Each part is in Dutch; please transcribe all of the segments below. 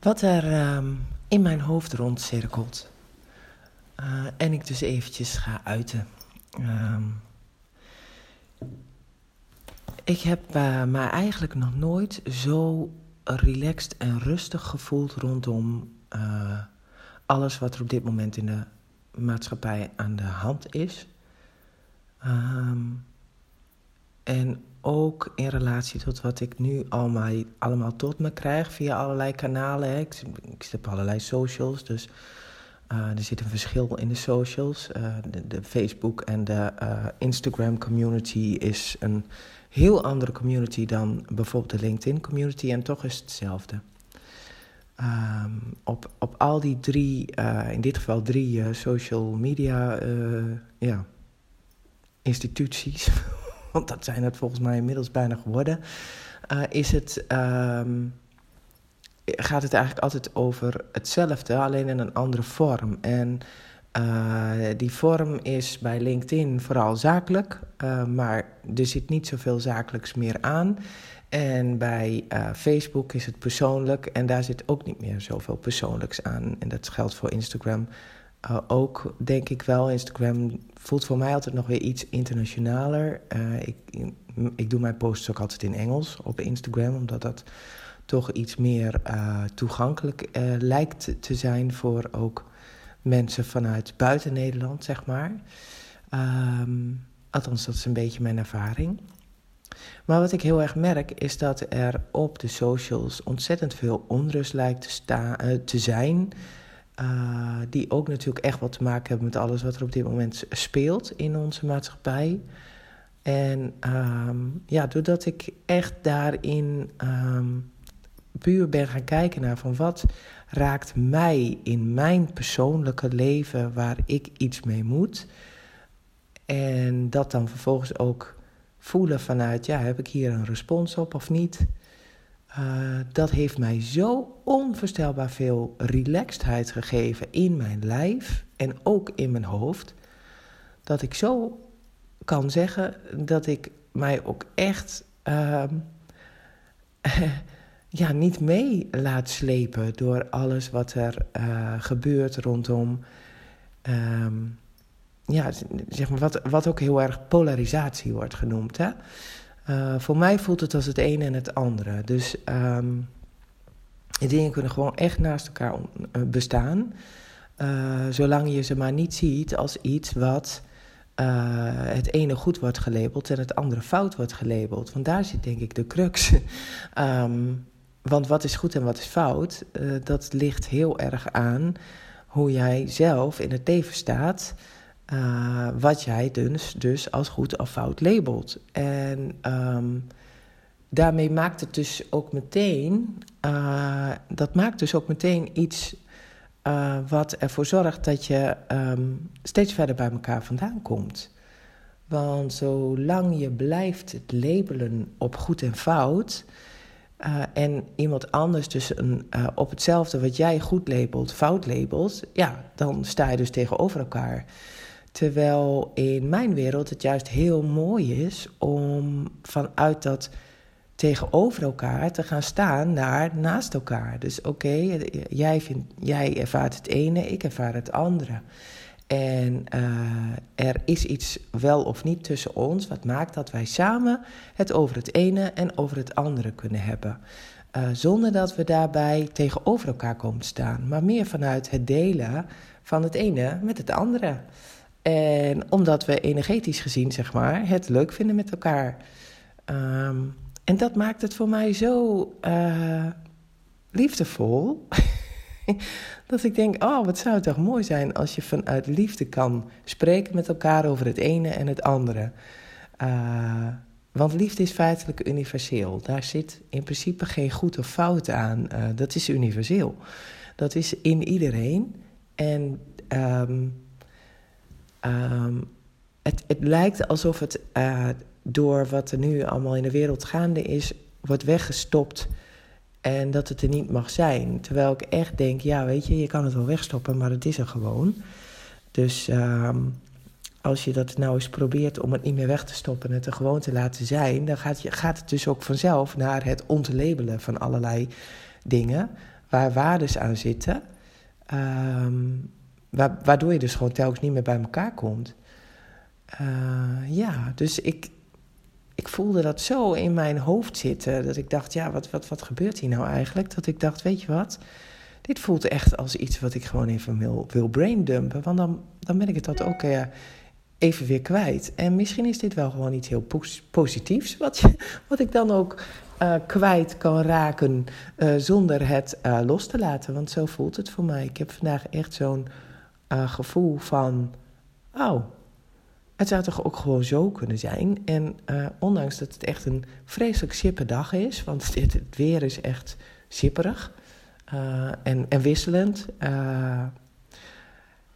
Wat er ehm, in mijn hoofd rondcirkelt. Uh, en ik dus eventjes ga uiten. Ehm, ik heb uh, me eigenlijk nog nooit zo relaxed en rustig gevoeld rondom uh, alles wat er op dit moment in de maatschappij aan de hand is. Um, en ook in relatie tot wat ik nu allemaal, allemaal tot me krijg via allerlei kanalen. Ik, ik zit op allerlei socials, dus uh, er zit een verschil in de socials. Uh, de, Facebook en de uh, Instagram community is een heel andere community dan bijvoorbeeld de LinkedIn community en toch is het hetzelfde. Um, op, op al die drie, in dit geval drie social media ja, instituties, want dat zijn het volgens mij inmiddels bijna geworden, uh, is het, um, gaat het eigenlijk altijd over hetzelfde, alleen in een andere vorm. En uh, die vorm is bij LinkedIn vooral zakelijk, uh, maar er zit niet zoveel zakelijks meer aan. En bij Facebook is het persoonlijk en daar zit ook niet meer zoveel persoonlijks aan. En dat geldt voor Instagram uh, ook denk ik wel, Instagram voelt voor mij altijd nog weer iets internationaler. Uh, ik, ik doe mijn posts ook altijd in Engels op Instagram, omdat dat toch iets meer uh, toegankelijk lijkt te zijn voor ook mensen vanuit buiten Nederland, zeg maar. Um, althans, dat is een beetje mijn ervaring. Maar wat ik heel erg merk is dat er op de socials ontzettend veel onrust lijkt te, te zijn. Uh, die ook natuurlijk echt wat te maken hebben met alles wat er op dit moment speelt in onze maatschappij. En um, ja, doordat ik echt daarin um, puur ben gaan kijken naar van wat raakt mij in mijn persoonlijke leven waar ik iets mee moet. En dat dan vervolgens ook voelen vanuit, ja, heb ik hier een respons op of niet? Uh, dat heeft mij zo onvoorstelbaar veel relaxedheid gegeven in mijn lijf en ook in mijn hoofd. Dat ik zo kan zeggen dat ik mij ook echt uh, ja, niet mee laat slepen door alles wat er uh, gebeurt rondom. Um, ja, zeg maar wat, wat ook heel erg polarisatie wordt genoemd. Hè? Uh, voor mij voelt het als het een en het andere. Dus um, die dingen kunnen gewoon echt naast elkaar uh, bestaan. Uh, zolang je ze maar niet ziet als iets wat het ene goed wordt gelabeld en het andere fout wordt gelabeld. Want daar zit denk ik de crux. um, want wat is goed en wat is fout, dat ligt heel erg aan hoe jij zelf in het leven staat. Uh, wat jij dus, dus als goed of fout labelt. En um, daarmee maakt het dus ook meteen, uh, dat maakt dus ook meteen iets uh, wat ervoor zorgt dat je um, steeds verder bij elkaar vandaan komt. Want zolang je blijft het labelen op goed en fout, en iemand anders dus een, op hetzelfde wat jij goed labelt, fout labelt, ja, dan sta je dus tegenover elkaar. Terwijl in mijn wereld het juist heel mooi is om vanuit dat tegenover elkaar te gaan staan naar naast elkaar. Dus oké, jij, jij ervaart het ene, ik ervaar het andere. En uh, er is iets wel of niet tussen ons, wat maakt dat wij samen het over het ene en over het andere kunnen hebben. Uh, zonder dat we daarbij tegenover elkaar komen te staan, maar meer vanuit het delen van het ene met het andere. En omdat we energetisch gezien, zeg maar, het leuk vinden met elkaar. Um, en dat maakt het voor mij zo uh, liefdevol. dat ik denk, oh, wat zou het toch mooi zijn als je vanuit liefde kan spreken met elkaar over het ene en het andere. Uh, want liefde is feitelijk universeel. Daar zit in principe geen goed of fout aan. Uh, dat is universeel. Dat is in iedereen. En um, Um, het, het, lijkt alsof het uh, door wat er nu allemaal in de wereld gaande is, wordt weggestopt en dat het er niet mag zijn. Terwijl ik echt denk, ja, weet je, je kan het wel wegstoppen, maar het is er gewoon. Dus um, als je dat nou eens probeert om het niet meer weg te stoppen en het er gewoon te laten zijn, dan gaat, je, gaat het dus ook vanzelf naar het ontlabelen van allerlei dingen. waar waardes aan zitten, ehm, waardoor je dus gewoon telkens niet meer bij elkaar komt. ja, dus ik, ik voelde dat zo in mijn hoofd zitten. Dat ik dacht, ja, wat, wat, wat gebeurt hier nou eigenlijk? Dat ik dacht, weet je wat? Dit voelt echt als iets wat ik gewoon even wil, wil braindumpen. Want dan, dan ben ik het dat ook uh, even weer kwijt. En misschien is dit wel gewoon iets heel positiefs. Wat, wat ik dan ook uh, kwijt kan raken zonder het los te laten. Want zo voelt het voor mij. Ik heb vandaag echt zo'n gevoel van... Oh, het zou toch ook gewoon zo kunnen zijn. En uh, ondanks dat het echt een vreselijk sippe dag is, want het, weer is echt sipperig uh, en, en wisselend.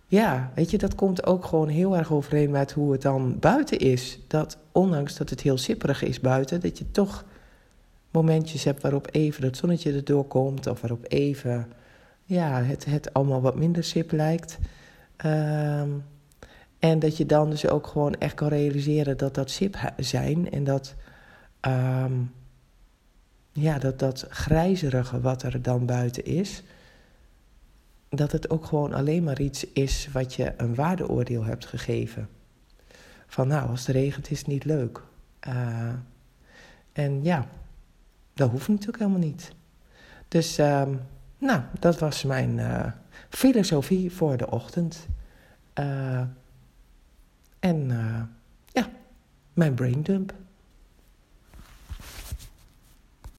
Ja, weet je, dat komt ook gewoon heel erg overeen met hoe het dan buiten is. Dat ondanks dat het heel sipperig is buiten, dat je toch momentjes hebt waarop even het zonnetje erdoor komt, of waarop even ja, het, het allemaal wat minder sip lijkt. Uh, en dat je dan dus ook gewoon echt kan realiseren dat dat sip zijn. En dat, um, ja, dat, dat grijzerige wat er dan buiten is. Dat het ook gewoon alleen maar iets is wat je een waardeoordeel hebt gegeven. Van nou, als het regent is het niet leuk. Uh, en ja, dat hoeft natuurlijk helemaal niet. Dus um, nou, dat was mijn uh, filosofie voor de ochtend. Uh, en uh, ja, mijn braindump.